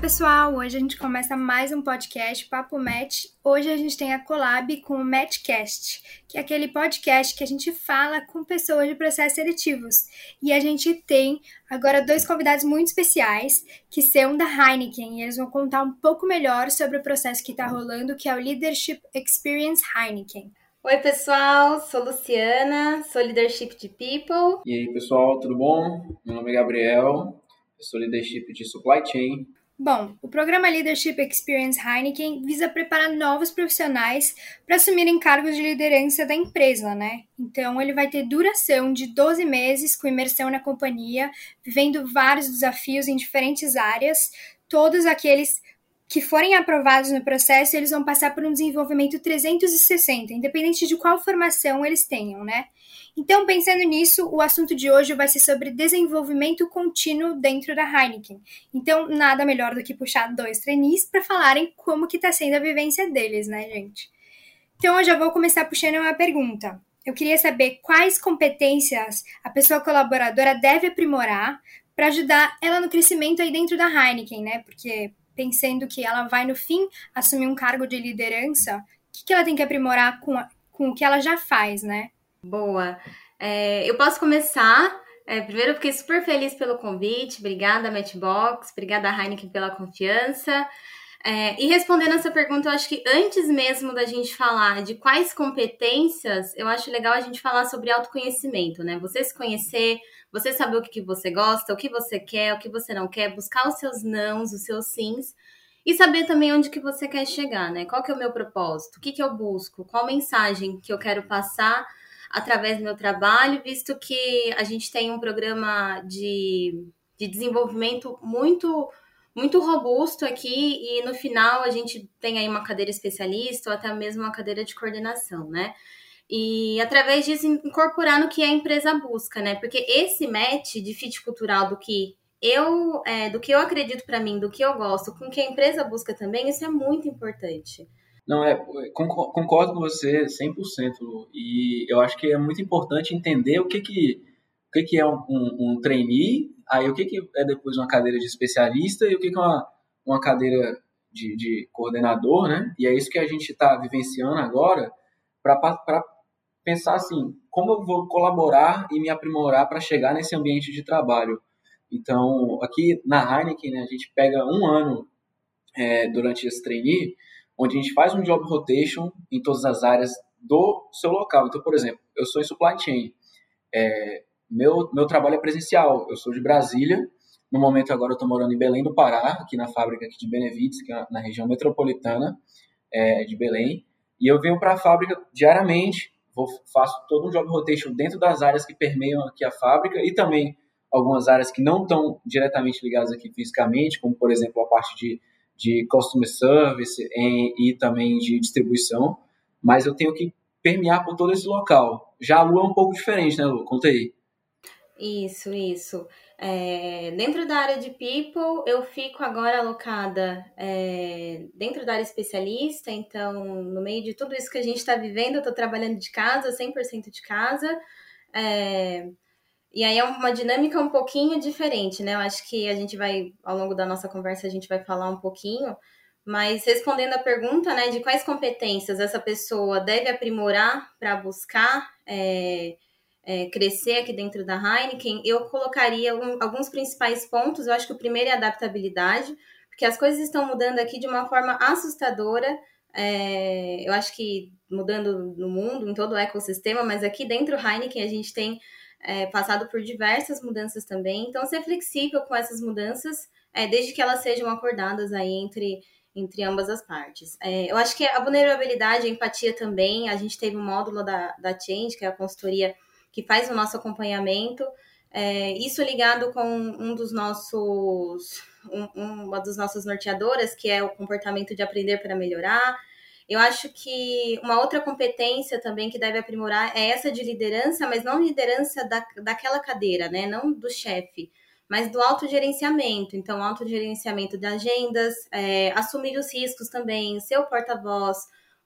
pessoal! Hoje a gente começa mais um podcast Papo Match. Hoje a gente tem a collab com o Matchcast, que é aquele podcast que a gente fala com pessoas de processos seletivos. E a gente tem agora dois convidados muito especiais, que são da Heineken, e eles vão contar um pouco melhor sobre o processo que está rolando, que é o Leadership Experience Heineken. Oi, pessoal, sou Luciana, sou Leadership de People. E aí, pessoal, tudo bom? Meu nome é Gabriel, eu sou Leadership de Supply Chain. Bom, o programa Leadership Experience Heineken visa preparar novos profissionais para assumirem cargos de liderança da empresa, né? Então, ele vai ter duração de 12 meses com imersão na companhia, vivendo vários desafios em diferentes áreas, todos aqueles que forem aprovados no processo, eles vão passar por um desenvolvimento 360, independente de qual formação eles tenham, né? Então, pensando nisso, o assunto de hoje vai ser sobre desenvolvimento contínuo dentro da Heineken. Então, nada melhor do que puxar dois trainees para falarem como que está sendo a vivência deles, né, gente? Então, eu já vou começar puxando uma pergunta. Eu queria saber quais competências a pessoa colaboradora deve aprimorar para ajudar ela no crescimento aí dentro da Heineken, né? Porque pensando que ela vai, no fim, assumir um cargo de liderança, o que, que ela tem que aprimorar com, a, com o que ela já faz, né? Boa. É, eu posso começar. É, primeiro, eu fiquei super feliz pelo convite. Obrigada, Matchbox. Obrigada, Heineken, pela confiança. É, e respondendo essa pergunta, eu acho que antes mesmo da gente falar de quais competências, eu acho legal a gente falar sobre autoconhecimento, né? Você se conhecer, você saber o que, que você gosta, o que você quer, o que você não quer, buscar os seus nãos, os seus sims, e saber também onde que você quer chegar, né? Qual que é o meu propósito? O que, que eu busco? Qual mensagem que eu quero passar através do meu trabalho, visto que a gente tem um programa de, de desenvolvimento muito muito robusto aqui e no final a gente tem aí uma cadeira especialista ou até mesmo uma cadeira de coordenação, né? E através disso incorporar no que a empresa busca, né? Porque esse match de fit cultural do que eu é, do que eu acredito para mim, do que eu gosto, com que a empresa busca também, isso é muito importante. Não, é, concordo com você 100%, Lu, e eu acho que é muito importante entender o que que, o que, que é um, um, um trainee, aí o que, que é depois uma cadeira de especialista e o que, que é uma, uma cadeira de, de coordenador, né? E é isso que a gente está vivenciando agora para pensar assim, como eu vou colaborar e me aprimorar para chegar nesse ambiente de trabalho. Então, aqui na Heineken, né, a gente pega um ano é, durante esse trainee, onde a gente faz um job rotation em todas as áreas do seu local. Então, por exemplo, eu sou em supply chain, é, meu, meu trabalho é presencial, eu sou de Brasília, no momento agora eu estou morando em Belém do Pará, aqui na fábrica aqui de Benevides, que é na região metropolitana é, de Belém, e eu venho para a fábrica diariamente, vou, faço todo um job rotation dentro das áreas que permeiam aqui a fábrica e também algumas áreas que não estão diretamente ligadas aqui fisicamente, como por exemplo a parte de de customer service em, e também de distribuição, mas eu tenho que permear por todo esse local. Já a Lu é um pouco diferente, né, Lu? Conta aí. Isso, isso. É, dentro da área de people, eu fico agora alocada é, dentro da área especialista, então, no meio de tudo isso que a gente está vivendo, eu estou trabalhando de casa, 100% de casa. É, e aí é uma dinâmica um pouquinho diferente, né? Eu acho que a gente vai, ao longo da nossa conversa, a gente vai falar um pouquinho, mas respondendo a pergunta, né, de quais competências essa pessoa deve aprimorar para buscar é, é, crescer aqui dentro da Heineken, eu colocaria um, alguns principais pontos. Eu acho que o primeiro é adaptabilidade, porque as coisas estão mudando aqui de uma forma assustadora. É, eu acho que mudando no mundo, em todo o ecossistema, mas aqui dentro Heineken a gente tem é, passado por diversas mudanças também. Então, ser flexível com essas mudanças, é, desde que elas sejam acordadas aí entre, entre ambas as partes. É, eu acho que a vulnerabilidade, a empatia também, a gente teve um módulo da, da Change, que é a consultoria que faz o nosso acompanhamento, é, isso ligado com um dos nossos, um, uma das nossas norteadoras, que é o comportamento de aprender para melhorar, eu acho que uma outra competência também que deve aprimorar é essa de liderança, mas não liderança da, daquela cadeira, né? Não do chefe, mas do autogerenciamento. Então, autogerenciamento de agendas, é, assumir os riscos também, ser o porta-voz,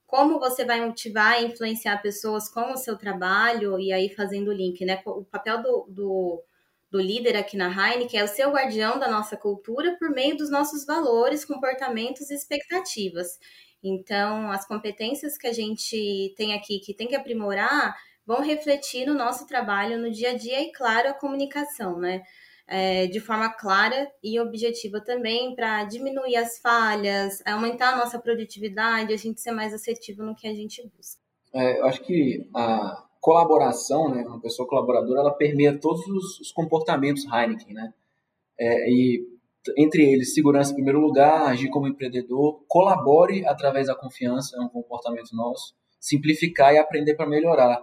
como você vai motivar e influenciar pessoas com o seu trabalho, e aí fazendo o link, né? O papel do, do do líder aqui na Heineken é o ser o guardião da nossa cultura por meio dos nossos valores, comportamentos e expectativas. Então, as competências que a gente tem aqui, que tem que aprimorar, vão refletir no nosso trabalho no dia a dia e, claro, a comunicação, né? É, de forma clara e objetiva também, para diminuir as falhas, aumentar a nossa produtividade, a gente ser mais assertivo no que a gente busca. É, eu acho que a colaboração, né, uma pessoa colaboradora, ela permeia todos os, os comportamentos Heineken, né? É, e entre eles, segurança em primeiro lugar, agir como empreendedor, colabore através da confiança, é um comportamento nosso, simplificar e aprender para melhorar.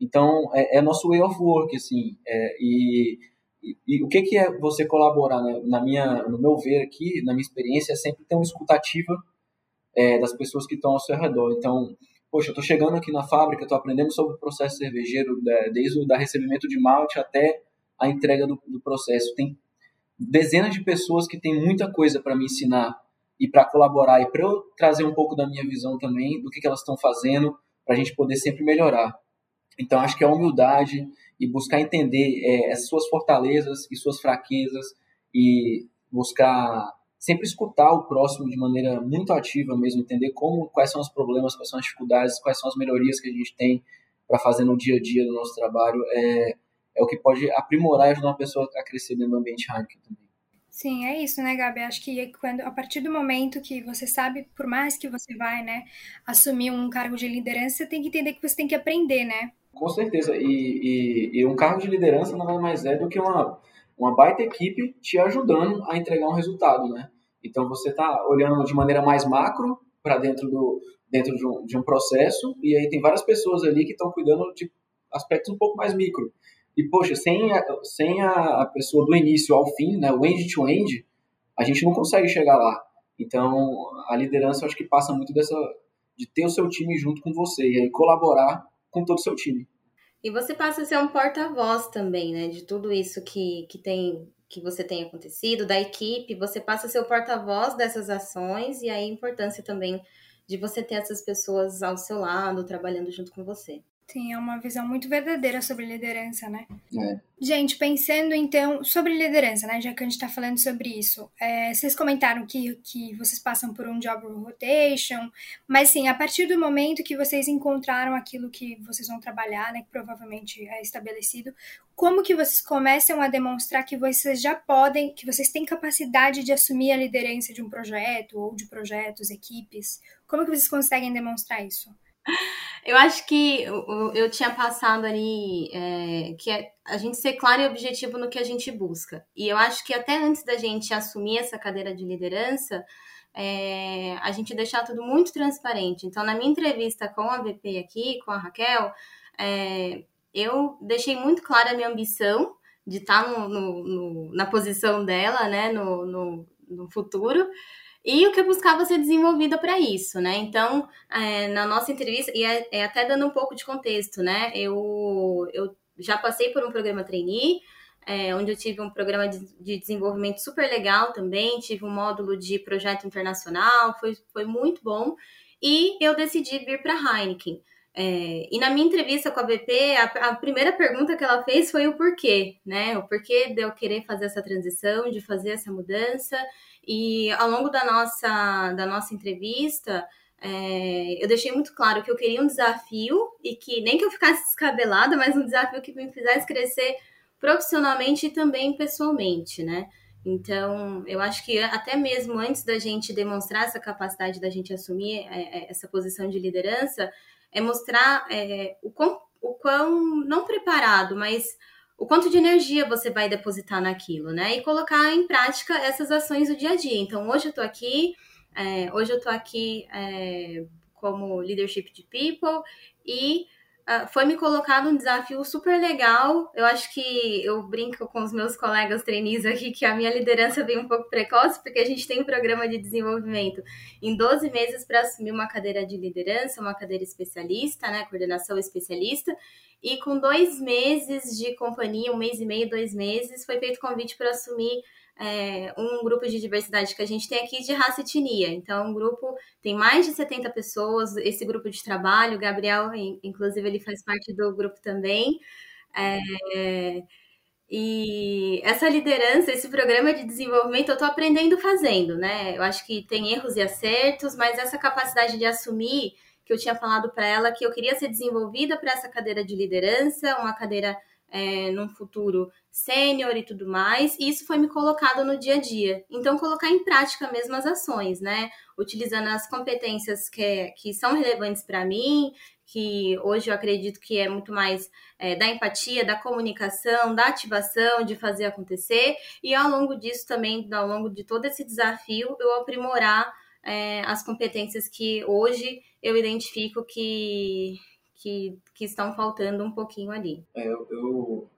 Então, é, é, nosso way of work, assim, é, e, e, e, o que, que é você colaborar, né? Na minha, no meu ver aqui, na minha experiência, é sempre ter uma escutativa é, das pessoas que estão ao seu redor. Então, poxa, eu estou chegando aqui na fábrica, estou aprendendo sobre o processo cervejeiro, desde o da recebimento de malte até a entrega do, do processo. Tem dezenas de pessoas que têm muita coisa para me ensinar e para colaborar e para eu trazer um pouco da minha visão também do que, que elas estão fazendo para a gente poder sempre melhorar. Então, acho que a humildade e buscar entender é, as suas fortalezas e suas fraquezas e buscar sempre escutar o próximo de maneira muito ativa mesmo, entender como, quais são os problemas, quais são as dificuldades, quais são as melhorias que a gente tem para fazer no dia a dia do nosso trabalho, é, é o que pode aprimorar e ajudar uma pessoa a crescer dentro do ambiente Heineken também. Sim, é isso, né, Gabi? Acho que quando, a partir do momento que você sabe, por mais que você vai, né, assumir um cargo de liderança, você tem que entender que você tem que aprender, né? Com certeza. E, e, e um cargo de liderança nada mais é do que uma, uma baita equipe te ajudando a entregar um resultado, né? Então você está olhando de maneira mais macro para dentro do dentro de um, de um processo e aí tem várias pessoas ali que estão cuidando de aspectos um pouco mais micro. E, poxa, sem a, sem a, pessoa do início ao fim, né, o end-to-end, -end, a gente não consegue chegar lá. Então, a liderança, eu acho que passa muito dessa de ter o seu time junto com você e aí colaborar com todo o seu time. E você passa a ser um porta-voz também, né, de tudo isso que, que tem que você tem acontecido, da equipe, você passa a ser o porta-voz dessas ações e aí a importância também de você ter essas pessoas ao seu lado, trabalhando junto com você. Sim, é uma visão muito verdadeira sobre liderança, né? É. Gente, pensando então sobre liderança, né? Já que a gente está falando sobre isso, é, vocês comentaram que, que vocês passam por um job rotation, mas sim, a partir do momento que vocês encontraram aquilo que vocês vão trabalhar, né? Que provavelmente é estabelecido, como que vocês começam a demonstrar que vocês já podem, que vocês têm capacidade de assumir a liderança de um projeto ou de projetos, equipes? Como que vocês conseguem demonstrar isso? Eu acho que eu, eu tinha passado ali é, que é a gente ser claro e objetivo no que a gente busca. E eu acho que até antes da gente assumir essa cadeira de liderança, é, a gente deixar tudo muito transparente. Então, na minha entrevista com a VP aqui, com a Raquel, é, eu deixei muito clara a minha ambição de estar no, no, no, na posição dela, né, no, no futuro e o que eu buscava ser desenvolvida para isso, né? Então, é, na nossa entrevista, e é, é, até dando um pouco de contexto, né? Eu, eu já passei por um programa trainee, é, onde eu tive um programa de, de, desenvolvimento super legal também, tive um módulo de projeto internacional, foi, foi muito bom, e eu decidi vir para Heineken. É, e na minha entrevista com a BP, a, a, primeira pergunta que ela fez foi o porquê, né? O porquê de eu querer fazer essa transição, de fazer essa mudança. E ao longo da nossa, da nossa entrevista, é, eu deixei muito claro que eu queria um desafio e que nem que eu ficasse descabelada, mas um desafio que me fizesse crescer profissionalmente e também pessoalmente, né? Então, eu acho que até mesmo antes da gente demonstrar essa capacidade da gente assumir é, é essa posição de liderança, é mostrar é, o, quão, o quão não preparado, mas o quanto de energia você vai depositar naquilo, né? E colocar em prática essas ações do dia a dia. Então, hoje eu tô aqui, é, hoje eu tô aqui é, como leadership de people e uh, foi me colocado um desafio super legal. Eu acho que eu brinco com os meus colegas trainees aqui que a minha liderança veio um pouco precoce, porque a gente tem um programa de desenvolvimento em 12 meses para assumir uma cadeira de liderança, uma cadeira especialista, né? Coordenação especialista. E com dois meses de companhia, um mês e meio, dois meses, foi feito convite para assumir é, um grupo de diversidade que a gente tem aqui de raça e etnia. Então, um grupo tem mais de 70 pessoas, esse grupo de trabalho, o Gabriel, inclusive, ele faz parte do grupo também. É, E essa liderança, esse programa de desenvolvimento, eu estou aprendendo fazendo, né? Eu acho que tem erros e acertos, mas essa capacidade de assumir que eu tinha falado para ela que eu queria ser desenvolvida para essa cadeira de liderança, uma cadeira é, num futuro sênior e tudo mais, e isso foi me colocado no dia a dia. Então, colocar em prática mesmo as ações, né? Utilizando as competências que, que são relevantes para mim, que hoje eu acredito que é muito mais é, da empatia, da comunicação, da ativação, de fazer acontecer, e ao longo disso também, ao longo de todo esse desafio, eu aprimorar é, as competências que hoje eu identifico que, que, que estão faltando um pouquinho ali. É, eu, eu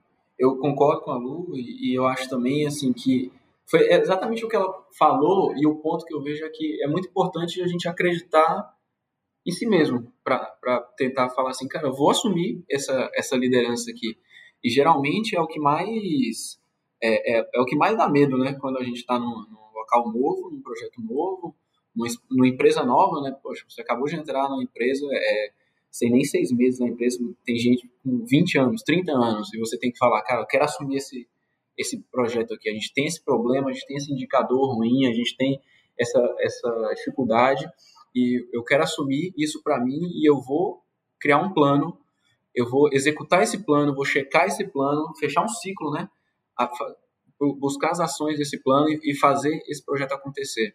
concordo com a Lu e, e eu acho também assim que foi exatamente o que ela falou e o ponto que eu vejo é que é muito importante a gente acreditar em si mesmo, para tentar falar assim, cara, eu vou assumir essa, essa liderança aqui. E geralmente é o que mais é, é, é o que mais dá medo, né? Quando a gente está num, num, local novo, num projeto novo, numa, numa, empresa nova, né? Poxa, você acabou de entrar numa empresa, é, sem nem seis meses na empresa, tem gente com 20 anos, 30 anos, e você tem que falar, cara, eu quero assumir esse, esse projeto aqui. A gente tem esse problema, a gente tem esse indicador ruim, a gente tem essa, essa dificuldade e eu quero assumir isso para mim e eu vou criar um plano, eu vou executar esse plano, vou checar esse plano, fechar um ciclo, né? A, buscar as ações desse plano e fazer esse projeto acontecer.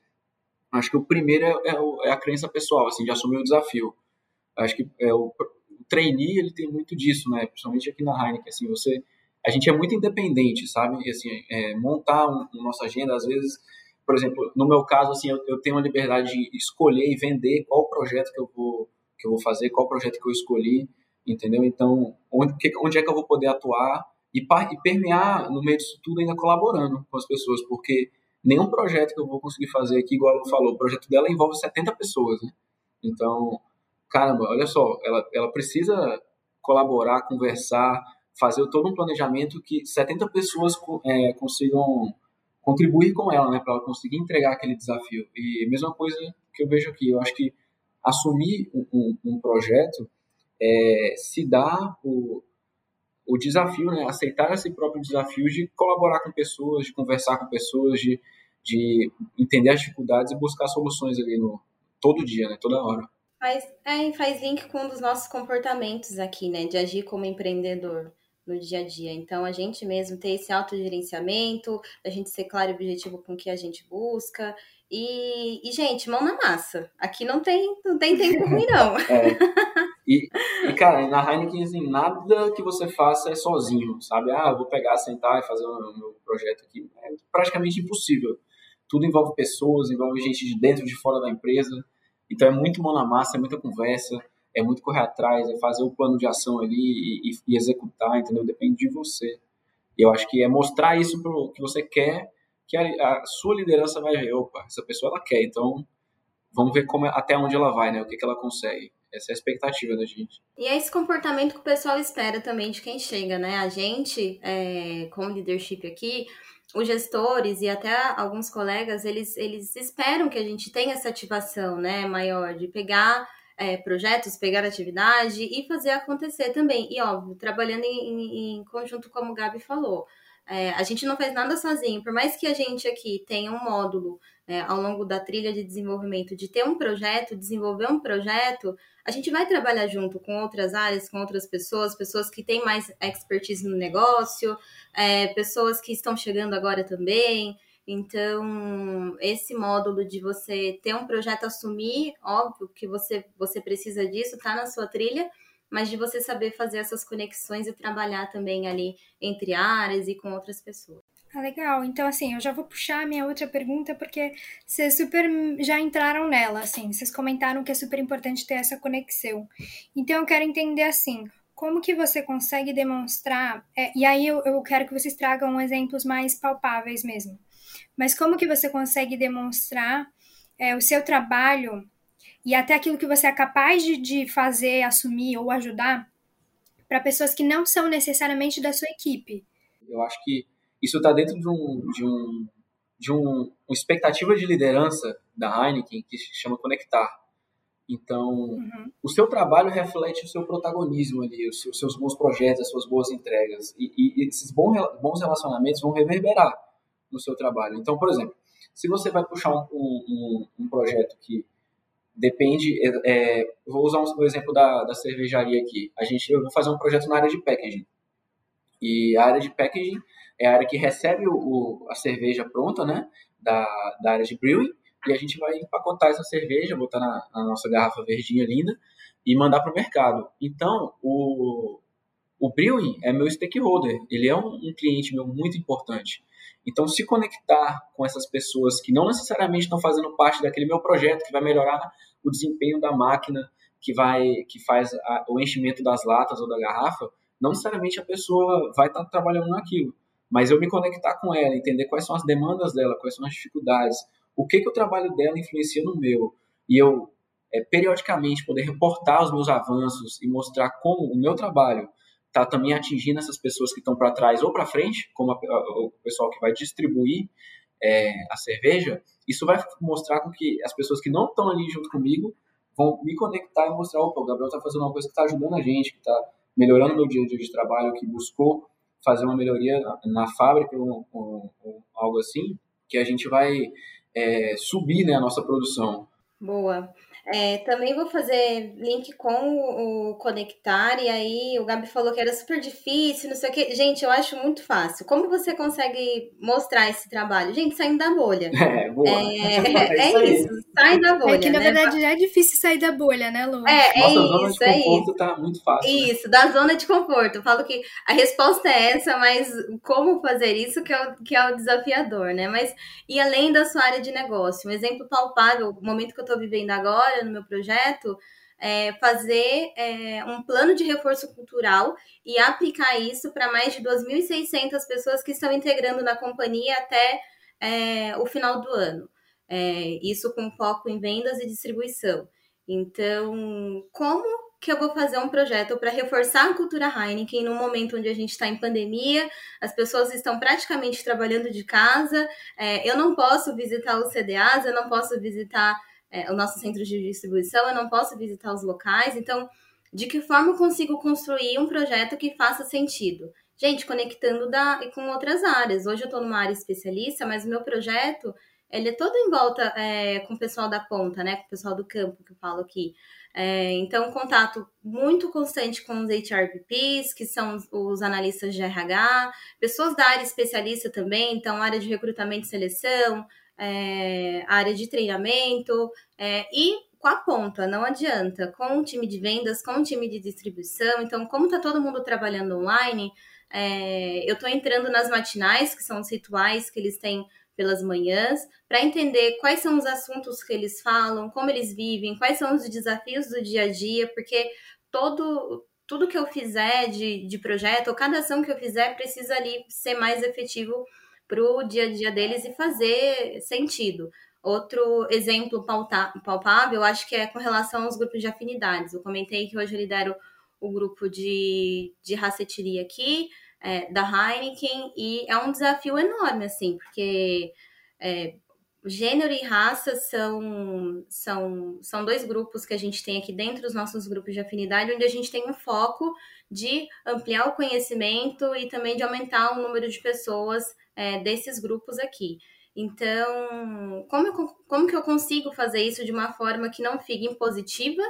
Acho que o primeiro é, é, é a crença pessoal, assim, de assumir o desafio. Acho que é, o, o trainee, ele tem muito disso, né? Principalmente aqui na Heineken, assim, você... A gente é muito independente, sabe? E, assim, é, montar um, um, nossa agenda, às vezes por exemplo, no meu caso, assim, eu, eu tenho a liberdade de escolher e vender qual projeto que eu vou que eu vou fazer, qual projeto que eu escolhi, entendeu? Então, onde, onde é que eu vou poder atuar e, e permear no meio disso tudo ainda colaborando com as pessoas, porque nenhum projeto que eu vou conseguir fazer aqui, igual ela falou, o projeto dela envolve 70 pessoas, né? Então, caramba, olha só, ela, ela precisa colaborar, conversar, fazer todo um planejamento que 70 pessoas é, consigam contribuir com ela, né, para ela conseguir entregar aquele desafio. E mesma coisa que eu vejo aqui, eu acho que assumir um, um, um projeto é, se dá o, o desafio, né, aceitar esse próprio desafio de colaborar com pessoas, de conversar com pessoas, de, de entender as dificuldades e buscar soluções ali no todo dia, né, toda hora. Faz, é, faz link com um dos nossos comportamentos aqui, né, de agir como empreendedor no dia a dia. Então, a gente mesmo ter esse autogerenciamento, a gente ser claro e objetivo com o que a gente busca. E, e, gente, mão na massa. Aqui não tem, não tem tempo ruim, não. É. E, e, cara, na Heineken, assim, nada que você faça é sozinho, sabe? Ah, vou pegar, sentar e fazer o meu projeto aqui. É praticamente impossível. Tudo envolve pessoas, envolve gente de dentro e de fora da empresa. Então, é muito mão na massa, é muita conversa é muito correr atrás, é fazer o plano de ação ali e, e, e executar, entendeu? Depende de você. E eu acho que é mostrar isso pro que você quer, que a, a, sua liderança vai ver, opa, essa pessoa ela quer, então vamos ver como, até onde ela vai, né? O que, que ela consegue. Essa é a expectativa da gente. E é esse comportamento que o pessoal espera também de quem chega, né? A gente, é, como leadership aqui, os gestores e até alguns colegas, eles, eles esperam que a gente tenha essa ativação, né, maior, de pegar é, projetos, pegar atividade e fazer acontecer também. E, óbvio, trabalhando em, em conjunto, como o Gabi falou. É, a gente não faz nada sozinho, por mais que a gente aqui tenha um módulo é, ao longo da trilha de desenvolvimento de ter um projeto, desenvolver um projeto, a gente vai trabalhar junto com outras áreas, com outras pessoas, pessoas que têm mais expertise no negócio, é, pessoas que estão chegando agora também. Então, esse módulo de você ter um projeto assumir, óbvio que você, você precisa disso, tá na sua trilha, mas de você saber fazer essas conexões e trabalhar também ali entre áreas e com outras pessoas. Ah, legal. Então, assim, eu já vou puxar a minha outra pergunta, porque vocês super já entraram nela, assim. Vocês comentaram que é super importante ter essa conexão. Então, eu quero entender, assim, como que você consegue demonstrar... É, e aí, eu, eu quero que vocês tragam exemplos mais palpáveis mesmo mas como que você consegue demonstrar é, o seu trabalho e até aquilo que você é capaz de, de fazer, assumir ou ajudar para pessoas que não são necessariamente da sua equipe? Eu acho que isso está dentro de um, de um de um, uma expectativa de liderança da Heineken que se chama conectar. Então, uhum. o seu trabalho reflete o seu protagonismo ali, os seus, bons projetos, as suas boas entregas. E, e esses bons relacionamentos vão reverberar no seu trabalho. Então, por exemplo, se você vai puxar um, um, um projeto que depende, é, é vou usar um, o exemplo da, da cervejaria aqui. A gente, eu vou fazer um projeto na área de packaging. E a área de packaging é a área que recebe o, o, a cerveja pronta, né, da, da área de brewing, e a gente vai empacotar essa cerveja, botar na, na nossa garrafa verdinha linda e mandar para o mercado. Então, o, o brewing é meu stakeholder, ele é um, um cliente meu muito importante. Então, se conectar com essas pessoas que não necessariamente estão fazendo parte daquele meu projeto, que vai melhorar o desempenho da máquina, que vai que faz a, o enchimento das latas ou da garrafa, não necessariamente a pessoa vai estar tá trabalhando naquilo. Mas eu me conectar com ela, entender quais são as demandas dela, quais são as dificuldades, o que, que o trabalho dela influencia no meu, e eu é, periodicamente poder reportar os meus avanços e mostrar como o meu trabalho está também atingindo essas pessoas que estão para trás ou para frente, como a, o pessoal que vai distribuir é, a cerveja, isso vai mostrar com que as pessoas que não estão ali junto comigo vão me conectar e mostrar, opa, o Gabriel está fazendo uma coisa que está ajudando a gente, que está melhorando meu dia a dia de trabalho, que buscou fazer uma melhoria na, fábrica ou, ou, ou, algo assim, que a gente vai é, subir né, a nossa produção. Boa. É, também vou fazer link com o, Conectar, e aí o Gabi falou que era super difícil, não sei o que. Gente, eu acho muito fácil. Como você consegue mostrar esse trabalho? Gente, saindo da bolha. É, boa. É, é, é isso, sai da bolha. É que na né? verdade já é difícil sair da bolha, né, Lu? É, é Nossa, isso, zona de é conforto isso. tá muito fácil. Né? Isso, né? da zona de conforto. Eu falo que a resposta é essa, mas como fazer isso que é o, que é o desafiador, né? Mas, e além da sua área de negócio, um exemplo palpável, o momento que eu estou vivendo agora no meu projeto, é, fazer é, um plano de reforço cultural e aplicar isso para mais de 2.600 pessoas que estão integrando na companhia até é, o final do ano. É, isso com foco em vendas e distribuição. Então, como que eu vou fazer um projeto para reforçar a cultura Heineken num momento onde a gente está em pandemia, as pessoas estão praticamente trabalhando de casa, é, eu não posso visitar os CDAs, eu não posso visitar é, o nosso centro de distribuição, eu não posso visitar os locais. Então, de que forma eu consigo construir um projeto que faça sentido? Gente, conectando da, com outras áreas. Hoje eu estou numa área especialista, mas o meu projeto ele é todo em volta é, com o pessoal da ponta, né? Com o pessoal do campo que eu falo aqui. É, então, contato muito constante com os HRVPs, que são os analistas de RH, pessoas da área especialista também, então área de recrutamento e seleção, é, área de treinamento é, e com a ponta, não adianta, com o time de vendas, com o time de distribuição. Então, como está todo mundo trabalhando online, é, eu estou entrando nas matinais, que são os rituais que eles têm pelas manhãs, para entender quais são os assuntos que eles falam, como eles vivem, quais são os desafios do dia a dia, porque todo tudo que eu fizer de, de projeto, ou cada ação que eu fizer, precisa ali ser mais efetivo para o dia a dia deles e fazer sentido. Outro exemplo palpável, acho que é com relação aos grupos de afinidades. Eu comentei que hoje eu lidero o grupo de, de raceteria aqui, é, da Heineken, e é um desafio enorme, assim, porque é, gênero e raça são, são, são dois grupos que a gente tem aqui dentro dos nossos grupos de afinidade, onde a gente tem um foco de ampliar o conhecimento e também de aumentar o número de pessoas é, desses grupos aqui. Então, como, eu, como que eu consigo fazer isso de uma forma que não fique impositiva,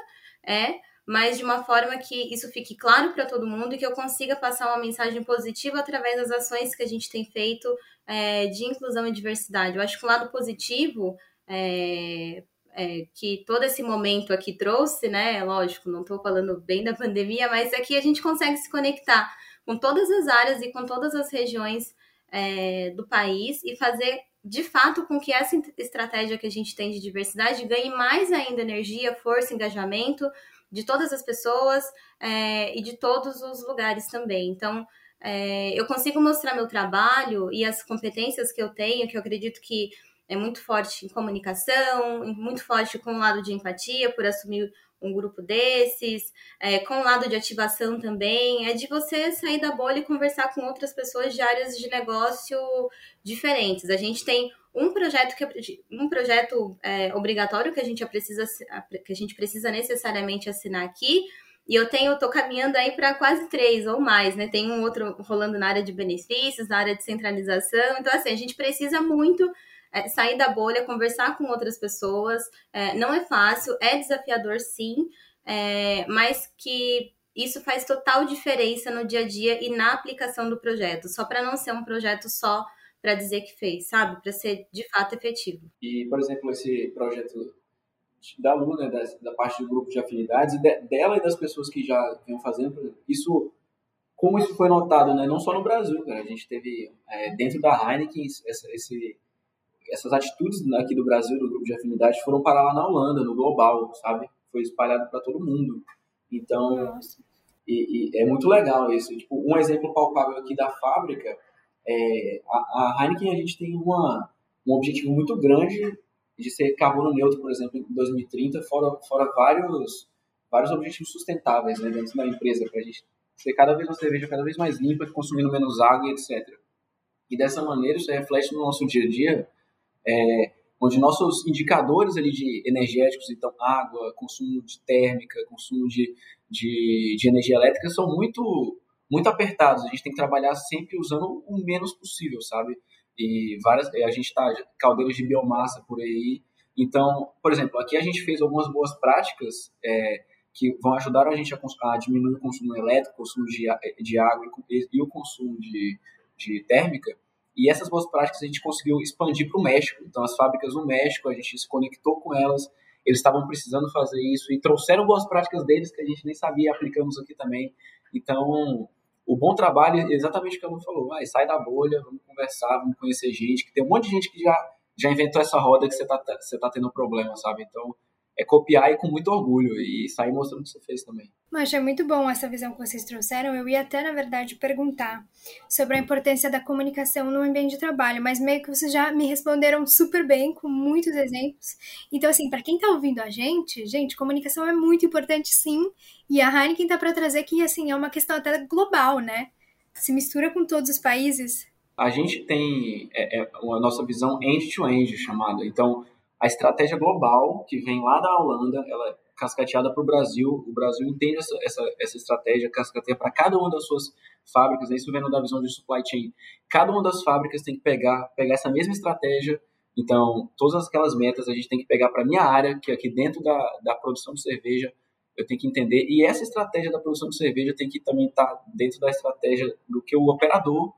é, mas de uma forma que isso fique claro para todo mundo e que eu consiga passar uma mensagem positiva através das ações que a gente tem feito é, de inclusão e diversidade. Eu acho que o lado positivo é, é, que todo esse momento aqui trouxe, né? Lógico, não estou falando bem da pandemia, mas aqui a gente consegue se conectar com todas as áreas e com todas as regiões é, do país e fazer de fato com que essa estratégia que a gente tem de diversidade ganhe mais ainda energia, força, engajamento de todas as pessoas é, e de todos os lugares também. Então, é, eu consigo mostrar meu trabalho e as competências que eu tenho, que eu acredito que é muito forte em comunicação, muito forte com o lado de empatia, por assumir um grupo desses, é, com o lado de ativação também, é de você sair da bolha e conversar com outras pessoas de áreas de negócio diferentes. A gente tem um projeto que é, um projeto é, obrigatório que a gente precisa que a gente precisa necessariamente assinar aqui. E eu tenho, tô caminhando aí para quase três ou mais, né? Tem um outro rolando na área de benefícios, na área de centralização. Então, assim, a gente precisa muito é, sair da bolha, conversar com outras pessoas. É, não é fácil, é desafiador sim, é, mas que isso faz total diferença no dia a dia e na aplicação do projeto, só para não ser um projeto só para dizer que fez, sabe? Para ser de fato efetivo. E, por exemplo, esse projeto da Luna, da, da parte do grupo de afinidades, de, dela e das pessoas que já vinham fazendo, isso, como isso foi notado, né? Não só no Brasil, cara. A gente teve é, dentro da Heineken essa, esse essas atitudes aqui do Brasil, do grupo de afinidade, foram parar lá na Holanda, no global, sabe? Foi espalhado para todo mundo. Então, e, e é muito legal isso. Tipo, um exemplo palpável aqui da fábrica, é, a, a Heineken, a gente tem uma, um objetivo muito grande de ser carbono neutro, por exemplo, em 2030, fora, fora vários, vários objetivos sustentáveis né, dentro da empresa, para a gente ter cada vez uma cerveja cada vez mais limpa, consumindo menos água, etc. E dessa maneira, isso reflete no nosso dia a dia é, onde nossos indicadores ali de energéticos, então água, consumo de térmica, consumo de, de, de energia elétrica, são muito, muito apertados. A gente tem que trabalhar sempre usando o menos possível, sabe? E várias, a gente está caldeiras de biomassa por aí. Então, por exemplo, aqui a gente fez algumas boas práticas é, que vão ajudar a gente a, a, diminuir o consumo elétrico, o consumo de, de água e, e o consumo de, de térmica. E essas boas práticas a gente conseguiu expandir para o México. Então, as fábricas no México, a gente se conectou com elas, eles estavam precisando fazer isso e trouxeram boas práticas deles que a gente nem sabia, aplicamos aqui também. Então, o bom trabalho é exatamente o que a Lu falou. Vai, sai da bolha, vamos conversar, vamos conhecer gente, que tem um monte de gente que já, já inventou essa roda que você está você tá tendo problema, sabe? Então, é copiar e com muito orgulho e sair mostrando o que você fez também. Mas é muito bom essa visão que vocês trouxeram. Eu ia até, na verdade, perguntar sobre a importância da comunicação no ambiente de trabalho, mas meio que vocês já me responderam super bem, com muitos exemplos. Então, assim, para quem está ouvindo a gente, gente, comunicação é muito importante sim, e a Heineken tá para trazer que, assim, é uma questão até global, né? Se mistura com todos os países. A gente tem é, é, a nossa visão end-to-end chamada. Então, a estratégia global que vem lá da Holanda, ela é cascateada para o Brasil. O Brasil entende essa, essa, essa estratégia, cascateia para cada uma das suas fábricas. Isso vendo da visão de supply chain. Cada uma das fábricas tem que pegar, pegar essa mesma estratégia. Então, todas aquelas metas a gente tem que pegar para a minha área, que é aqui dentro da, da produção de cerveja, eu tenho que entender. E essa estratégia da produção de cerveja tem que também estar tá dentro da estratégia do que o operador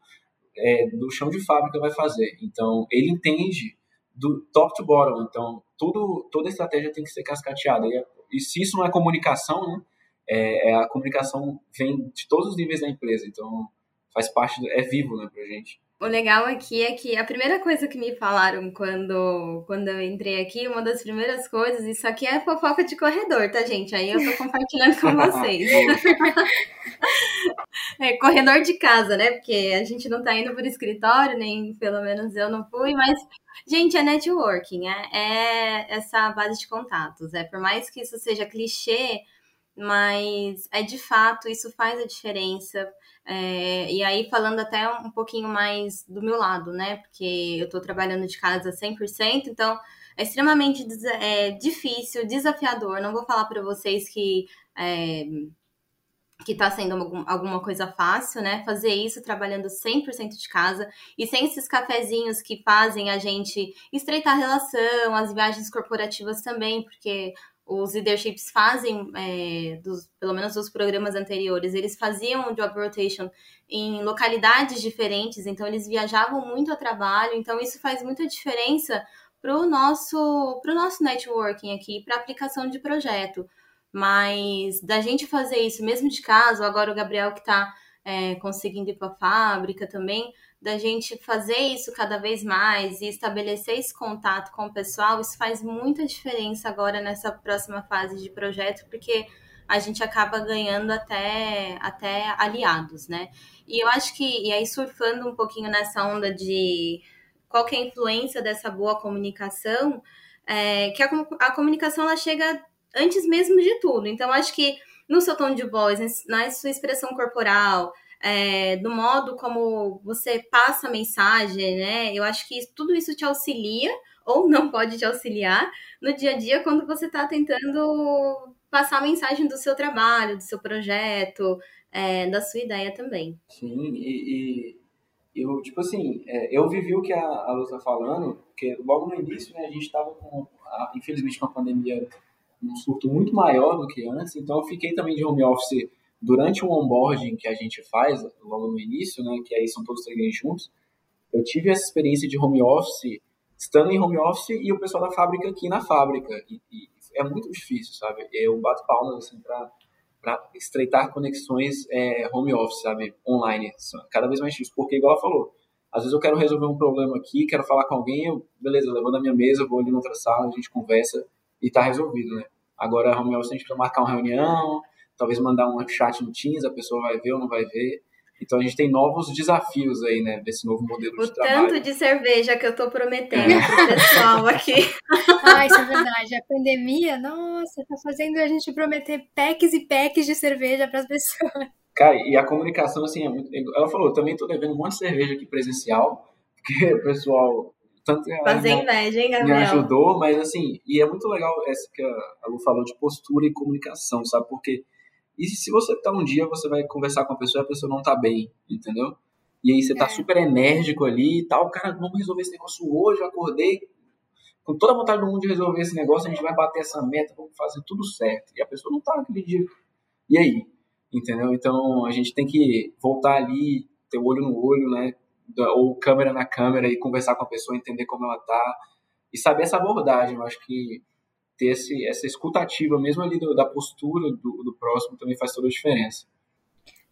é, do chão de fábrica vai fazer. Então, ele entende do top to bottom. Então, tudo, toda estratégia tem que ser cascateada. E, e se isso não é comunicação, né, é, é, a comunicação vem de todos os níveis da empresa. Então, faz parte, do, é vivo né, pra gente. O legal aqui é que a primeira coisa que me falaram quando, quando eu entrei aqui, uma das primeiras coisas, isso aqui é fofoca de corredor, tá, gente? Aí eu tô compartilhando com vocês. é, corredor de casa, né? Porque a gente não tá indo por escritório, nem pelo menos eu não fui, mas, gente, é networking, é, é essa base de contatos. É por mais que isso seja clichê, mas é de fato, isso faz a diferença. É, e aí, falando até um pouquinho mais do meu lado, né? Porque eu estou trabalhando de casa 100%, então é extremamente é, difícil, desafiador. Não vou falar para vocês que. É, que está sendo alguma coisa fácil, né? Fazer isso trabalhando 100% de casa e sem esses cafezinhos que fazem a gente estreitar a relação, as viagens corporativas também, porque os leaderships fazem, é, dos, pelo menos dos programas anteriores, eles faziam job rotation em localidades diferentes, então eles viajavam muito a trabalho, então isso faz muita diferença para o nosso, nosso networking aqui, para aplicação de projeto. Mas da gente fazer isso mesmo de casa, agora o Gabriel que está é, conseguindo ir para a fábrica também, da gente fazer isso cada vez mais e estabelecer esse contato com o pessoal, isso faz muita diferença agora nessa próxima fase de projeto, porque a gente acaba ganhando até, até aliados, né? E eu acho que, e aí surfando um pouquinho nessa onda de qual é a influência dessa boa comunicação, é, que a, a comunicação ela chega antes mesmo de tudo. Então, acho que no seu tom de voz, na sua expressão corporal, é, do modo como você passa a mensagem, né? Eu acho que tudo isso te auxilia ou não pode te auxiliar no dia a dia quando você está tentando passar a mensagem do seu trabalho, do seu projeto, é, da sua ideia também. Sim, e, e eu, tipo assim, é, eu vivi o que a, a Lu está falando, porque logo no início, né, a gente estava com, a, infelizmente, com a pandemia um surto muito maior do que antes, então eu fiquei também de home office durante o onboarding que a gente faz logo no início, né, que aí são todos três juntos, eu tive essa experiência de home office, estando em home office e o pessoal da fábrica aqui na fábrica, e, e é muito difícil, sabe? Eu bato palmas assim para estreitar conexões é, home office, sabe, online, cada vez mais difícil, porque igual ela falou, às vezes eu quero resolver um problema aqui, quero falar com alguém, eu, beleza, levando a minha mesa, vou ali na outra sala, a gente conversa e tá resolvido, né? Agora, home office a gente precisa marcar uma reunião, talvez mandar um chat no Teams, a pessoa vai ver ou não vai ver. Então a gente tem novos desafios aí, né, desse novo modelo o de trabalho. O tanto de cerveja que eu tô prometendo é. pro pessoal aqui. ah, isso é verdade. A pandemia, nossa, tá fazendo a gente prometer packs e packs de cerveja para as pessoas. Cara, e a comunicação, assim, é muito... ela falou, eu também tô devendo um monte de cerveja aqui presencial, porque o pessoal tanto Fazer inveja, hein, Gabriel? Me ajudou, mas assim, e é muito legal essa que a Lu falou de postura e comunicação, sabe? Porque e se você tá um dia, você vai conversar com a pessoa e a pessoa não tá bem, entendeu? E aí você tá é. super enérgico ali e tal, cara, vamos resolver esse negócio hoje, eu acordei com toda a vontade do mundo de resolver esse negócio, a gente vai bater essa meta, vamos fazer tudo certo. E a pessoa não tá naquele dia. E aí? Entendeu? Então a gente tem que voltar ali, ter o olho no olho, né? Ou câmera na câmera e conversar com a pessoa, entender como ela tá. E saber essa abordagem. Eu acho que ter esse, essa escutativa, mesmo ali do, da postura do, do próximo, também faz toda a diferença.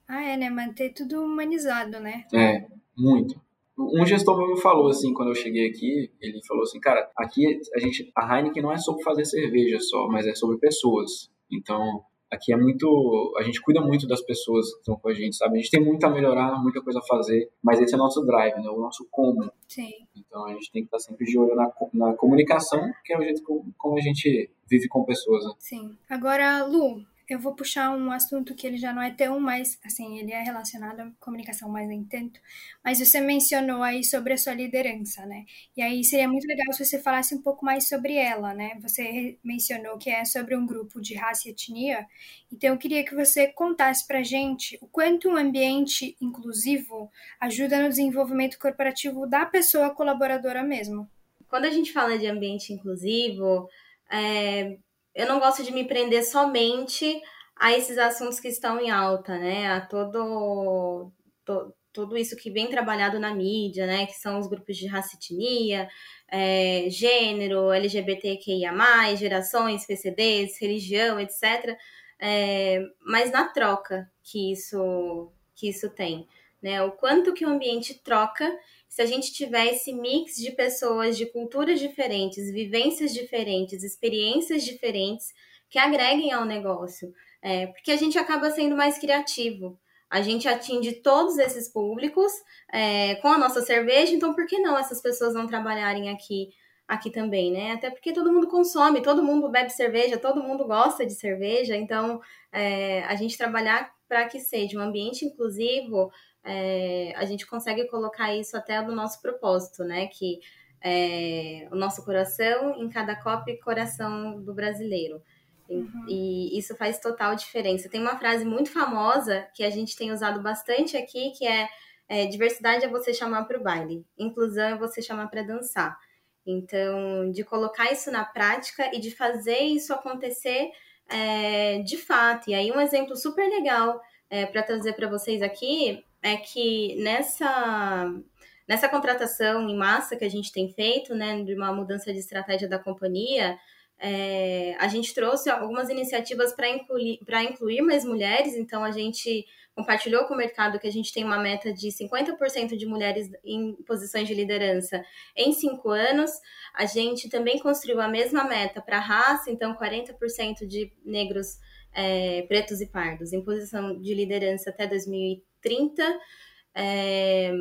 Ah, é, né? Manter tudo humanizado, né? É, muito. Um gestor me falou assim, quando eu cheguei aqui, ele falou assim, cara, aqui a gente, a Heineken não é sobre fazer cerveja só, mas é sobre pessoas. Então, aqui é muito. A gente cuida muito das pessoas que estão com a gente, sabe? A gente tem muito a melhorar, muita coisa a fazer, mas esse é o nosso drive, né? O nosso como. Sim. Então a gente tem que estar sempre de olho na, na comunicação, que é o jeito como, como a gente vive com pessoas. Né? Sim. Agora, Lu, eu vou puxar um assunto que ele já não é tão mais, assim, ele é relacionado à comunicação, mas nem tanto. Mas você mencionou aí sobre a sua liderança, né? E aí seria muito legal se você falasse um pouco mais sobre ela, né? Você mencionou que é sobre um grupo de raça e etnia. Então eu queria que você contasse pra gente o quanto um ambiente inclusivo ajuda no desenvolvimento corporativo da pessoa colaboradora mesmo. Quando a gente fala de ambiente inclusivo, é, eu não gosto de me prender somente a esses assuntos que estão em alta, né? A todo, to, tudo isso que vem trabalhado na mídia, né? Que são os grupos de raça etnia, é, gênero, LGBTQIA, gerações, PCDs, religião, etc. É, mas na troca que isso, que isso tem. Né? O quanto que o ambiente troca se a gente tiver esse mix de pessoas de culturas diferentes, vivências diferentes, experiências diferentes que agreguem ao negócio. É, porque a gente acaba sendo mais criativo. A gente atinge todos esses públicos é, com a nossa cerveja, então por que não essas pessoas não trabalharem aqui aqui também, né? Até porque todo mundo consome, todo mundo bebe cerveja, todo mundo gosta de cerveja, então é, a gente trabalhar para que seja um ambiente inclusivo é, a gente consegue colocar isso até no nosso propósito, né? Que é, o nosso coração em cada copo e coração do brasileiro. Uhum. E, isso faz total diferença. Tem uma frase muito famosa que a gente tem usado bastante aqui, que é, é diversidade é você chamar para o baile, inclusão é você chamar para dançar. Então, de colocar isso na prática e de fazer isso acontecer é, de fato. E aí, um exemplo super legal é, para trazer para vocês aqui é que nessa nessa contratação em massa que a gente tem feito, né, de uma mudança de estratégia da companhia, é, a gente trouxe algumas iniciativas para incluir, incluir mais mulheres, então a gente compartilhou com o mercado que a gente tem uma meta de 50% de mulheres em posições de liderança em cinco anos. A gente também construiu a mesma meta para raça, então 40% de negros, é, pretos e pardos em posição de liderança até 2030. 30. É,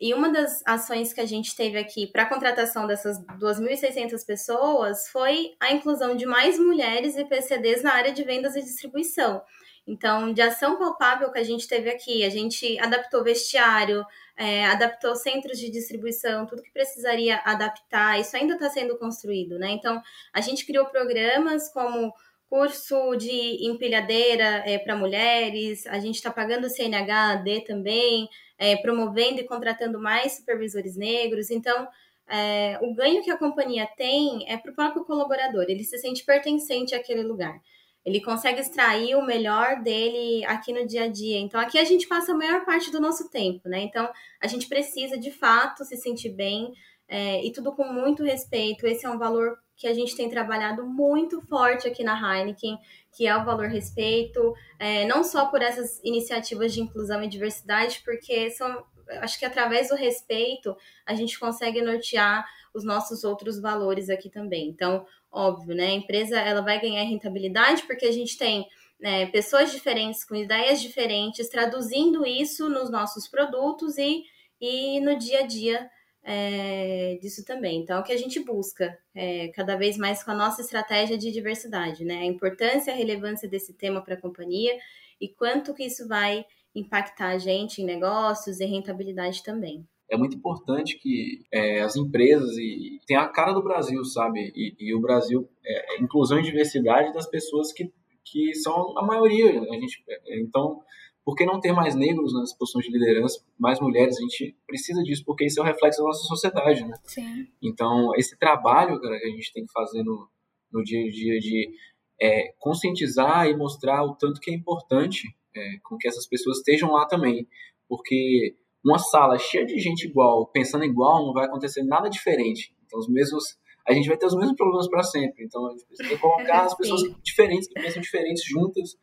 E uma das ações que a gente teve aqui para a contratação dessas 2.600 pessoas foi a inclusão de mais mulheres e PCDs na área de vendas e distribuição. Então, de ação palpável que a gente teve aqui, a gente adaptou vestiário, é, adaptou centros de distribuição, tudo que precisaria adaptar, isso ainda está sendo construído, né? Então, a gente criou programas como curso de empilhadeira é, para mulheres, a gente está pagando o CNHD também, é, promovendo e contratando mais supervisores negros. Então, é, o ganho que a companhia tem é para o próprio colaborador, ele se sente pertencente àquele lugar. Ele consegue extrair o melhor dele aqui no dia a dia. Então, aqui a gente passa a maior parte do nosso tempo, né? Então, a gente precisa de fato se sentir bem é, e tudo com muito respeito. Esse é um valor que a gente tem trabalhado muito forte aqui na Heineken, que é o valor respeito, é, não só por essas iniciativas de inclusão e diversidade, porque são, acho que através do respeito a gente consegue nortear os nossos outros valores aqui também. Então, óbvio, né? A empresa ela vai ganhar rentabilidade porque a gente tem né, pessoas diferentes com ideias diferentes traduzindo isso nos nossos produtos e, e no dia a dia é, disso também. Então, é o que a gente busca é, cada vez mais com a nossa estratégia de diversidade, né? A importância e a relevância desse tema para a companhia e quanto que isso vai impactar a gente em negócios e rentabilidade também é muito importante que é, as empresas e tem a cara do Brasil, sabe? E, e o Brasil é, é inclusão e diversidade das pessoas que, que são a maioria. A gente, é, então, por que não ter mais negros nas posições de liderança, mais mulheres? A gente precisa disso porque isso é o reflexo da nossa sociedade, né? Sim. Então, esse trabalho cara, que a gente tem que fazer no, no dia a dia de é, conscientizar e mostrar o tanto que é importante é, com que essas pessoas estejam lá também, porque uma sala cheia de gente igual, pensando igual, não vai acontecer nada diferente. Então, os mesmos, a gente vai ter os mesmos problemas para sempre. Então, a gente precisa colocar as pessoas diferentes, que pensam diferentes, juntas,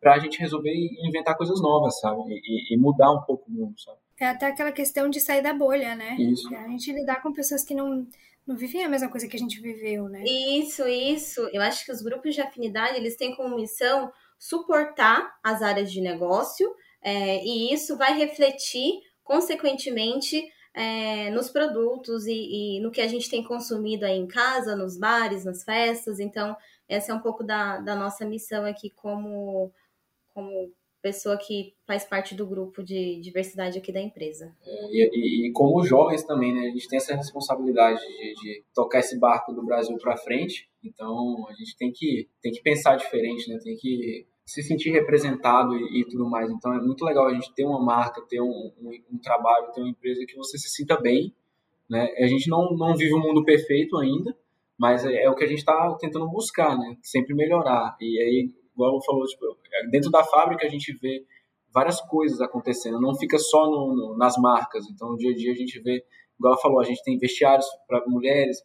para a gente resolver e inventar coisas novas, sabe? E, e, mudar um pouco o mundo, sabe? É até aquela questão de sair da bolha, né? Isso. A gente lidar com pessoas que não, não vivem a mesma coisa que a gente viveu, né? Isso, isso. Eu acho que os grupos de afinidade, eles têm como missão suportar as áreas de negócio, é, e isso vai refletir consequentemente, é, nos produtos e, e, no que a gente tem consumido aí em casa, nos bares, nas festas. Então, essa é um pouco da, da nossa missão aqui como, como pessoa que faz parte do grupo de diversidade aqui da empresa. É, e, e, como jovens também, né? A gente tem essa responsabilidade de, de tocar esse barco do Brasil para frente. Então, a gente tem que, tem que pensar diferente, né? Tem que se sentir representado e, e, tudo mais. Então é muito legal a gente ter uma marca, ter um, um, um, trabalho, ter uma empresa que você se sinta bem. Né? A gente não, não vive um mundo perfeito ainda, mas é, é o que a gente está tentando buscar, né? sempre melhorar. E aí, igual falou, tipo, dentro da fábrica a gente vê várias coisas acontecendo, não fica só no, no, nas marcas. Então, no dia a dia a gente vê, igual falou, a gente tem vestiários para mulheres,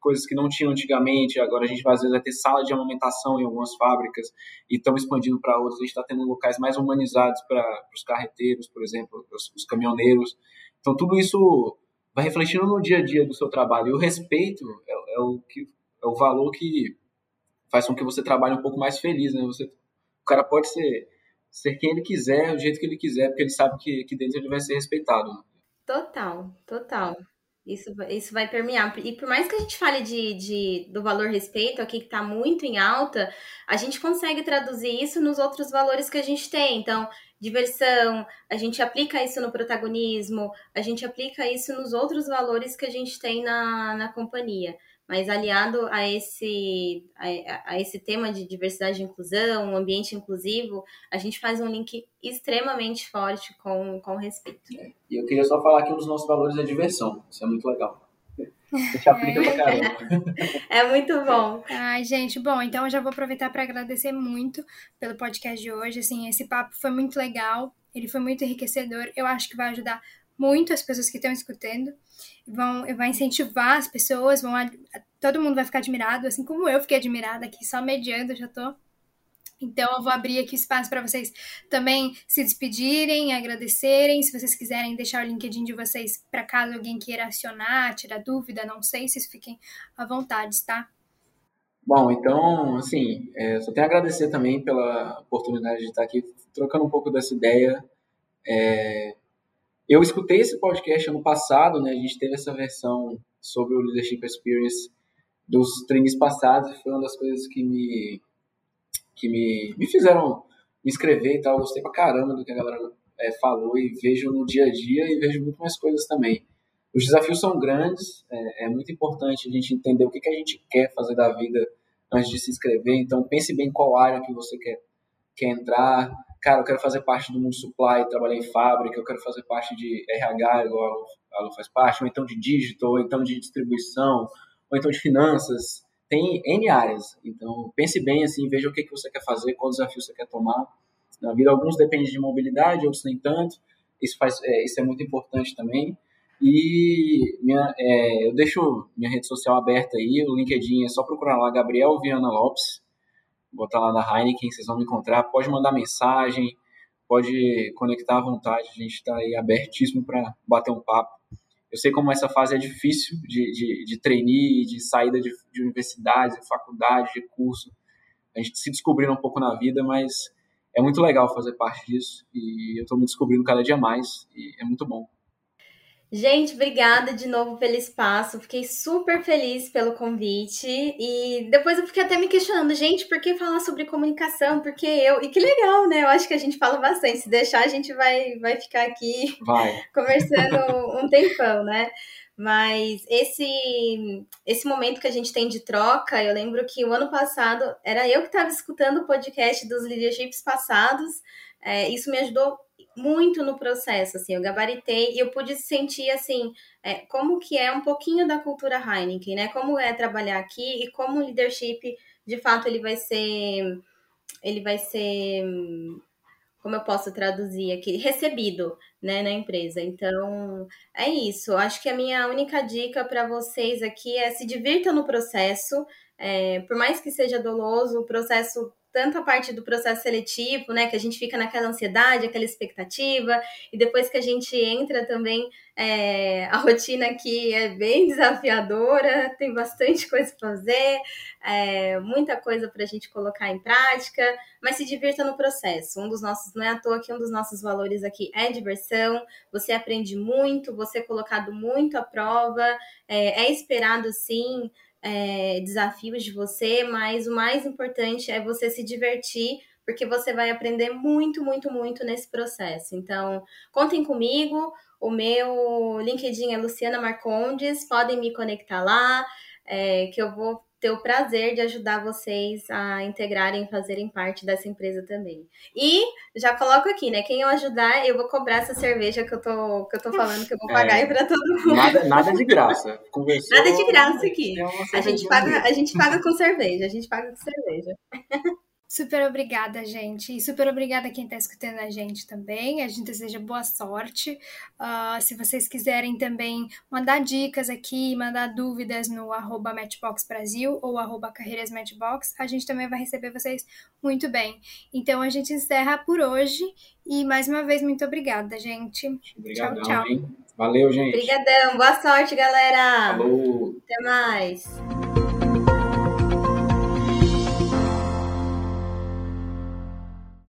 coisas que não tinham antigamente. Agora a gente às vezes vai ter sala de amamentação em algumas fábricas e estamos expandindo para outras. A gente está tendo locais mais humanizados para os carreteiros, por exemplo, os, os caminhoneiros. Então tudo isso vai refletindo no dia a dia do seu trabalho. E o respeito é, é, o que é o valor que faz com que você trabalhe um pouco mais feliz, né? Você, o cara pode ser ser quem ele quiser, o jeito que ele quiser, porque ele sabe que, que dentro ele vai ser respeitado. Total, total. Isso, isso vai permear. E por mais que a gente fale de, de, do valor respeito aqui, que está muito em alta, a gente consegue traduzir isso nos outros valores que a gente tem. Então, diversão, a gente aplica isso no protagonismo, a gente aplica isso nos outros valores que a gente tem na, na companhia mas aliado a esse, a, a, esse tema de diversidade e inclusão, um ambiente inclusivo, a gente faz um link extremamente forte com, com respeito. É. E eu queria só falar que um dos nossos valores é diversão, isso é muito legal. Caramba. É muito bom. Ai, gente, bom, então eu já vou aproveitar para agradecer muito pelo podcast de hoje. Assim, esse papo foi muito legal, ele foi muito enriquecedor. Eu acho que vai ajudar muito as pessoas que estão escutando. Vão, vai incentivar as pessoas, vão, todo mundo vai ficar admirado, assim como eu fiquei admirada aqui, só mediando, já tô. Então, eu vou abrir aqui espaço para vocês também se despedirem, agradecerem. Se vocês quiserem deixar o LinkedIn de vocês para caso alguém queira acionar, tirar dúvida, não sei, vocês fiquem à vontade, tá? Bom, então, assim, é, só tenho a agradecer também pela oportunidade de estar aqui trocando um pouco dessa ideia. É, Eu escutei esse podcast ano passado, né? A gente teve essa versão sobre o Leadership Experience dos treinos passados, foi uma das coisas que me que me, me fizeram me inscrever e tal. Eu gostei pra caramba do que a galera é, falou e vejo no dia a dia e vejo muito mais coisas também. Os desafios são grandes, é, é muito importante a gente entender o que, que a gente quer fazer da vida antes de se inscrever. Então, pense bem qual área que você quer, quer entrar. Cara, eu quero fazer parte do mundo supply, trabalhar em fábrica, eu quero fazer parte de RH, igual a Lu, faz parte, ou então de digital, ou então de distribuição, ou então de finanças. Tem N áreas. Então, pense bem assim, veja o que, que você quer fazer, qual desafio você quer tomar na vida. Alguns dependem de mobilidade, outros nem tanto. Isso, faz, é, isso é muito importante também. E minha, é, eu deixo minha rede social aberta aí, o LinkedIn é só procurar lá Gabriel Viana Lopes, botar lá da Heineken, vocês vão me encontrar. Pode mandar mensagem, pode conectar à vontade, a gente está aí abertíssimo para bater um papo. Eu sei como essa fase é difícil de, de, de de saída de, de universidade, de faculdade, de curso. A gente se descobrindo um pouco na vida, mas é muito legal fazer parte disso e eu estou me descobrindo cada dia mais e é muito bom. Gente, obrigada de novo pelo espaço. Fiquei super feliz pelo convite. E depois eu fiquei até me questionando, gente, por que falar sobre comunicação? Porque eu. E que legal, né? Eu acho que a gente fala bastante. Se deixar, a gente vai, vai ficar aqui vai. conversando um tempão, né? Mas esse esse momento que a gente tem de troca, eu lembro que o ano passado era eu que estava escutando o podcast dos leaderships passados. É, isso me ajudou muito no processo, assim, eu gabaritei e eu pude sentir, assim, é, como que é um pouquinho da cultura Heineken, né, como é trabalhar aqui e como o leadership, de fato, ele vai ser, ele vai ser, como eu posso traduzir aqui, recebido, né, na empresa. Então, é isso. Acho que a minha única dica para vocês aqui é se divirta no processo, é, por mais que seja doloso, o processo tanto a parte do processo seletivo, né, que a gente fica naquela ansiedade, aquela expectativa, e depois que a gente entra também, é, a rotina aqui é bem desafiadora, tem bastante coisa para fazer, é, muita coisa para a gente colocar em prática, mas se divirta no processo. Um dos nossos, não é à toa que um dos nossos valores aqui é diversão, você aprende muito, você é colocado muito à prova, é, é esperado sim é, desafios de você, mas o mais importante é você se divertir, porque você vai aprender muito, muito, muito nesse processo. Então, contem comigo. O meu LinkedIn é Luciana Marcondes, podem me conectar lá, é, que eu vou ter o prazer de ajudar vocês a integrarem, fazerem parte dessa empresa também. E já coloco aqui, né? Quem eu ajudar, eu vou cobrar essa cerveja que eu tô, que eu tô falando que eu vou é. pagar é, para todo mundo. Nada, nada de graça. Conversou, nada de graça aqui. A gente, paga, a gente paga com cerveja, a gente paga com cerveja. Super obrigada, gente. E super obrigada a quem está escutando a gente também. A gente deseja boa sorte. Uh, se vocês quiserem também mandar dicas aqui, mandar dúvidas no arroba Matchbox Brasil ou arroba Carreiras Matchbox, a gente também vai receber vocês muito bem. Então a gente encerra por hoje. E mais uma vez, muito obrigada, gente. Obrigadão, tchau, tchau. Hein? Valeu, gente. Obrigadão. Boa sorte, galera. Falou. Até mais.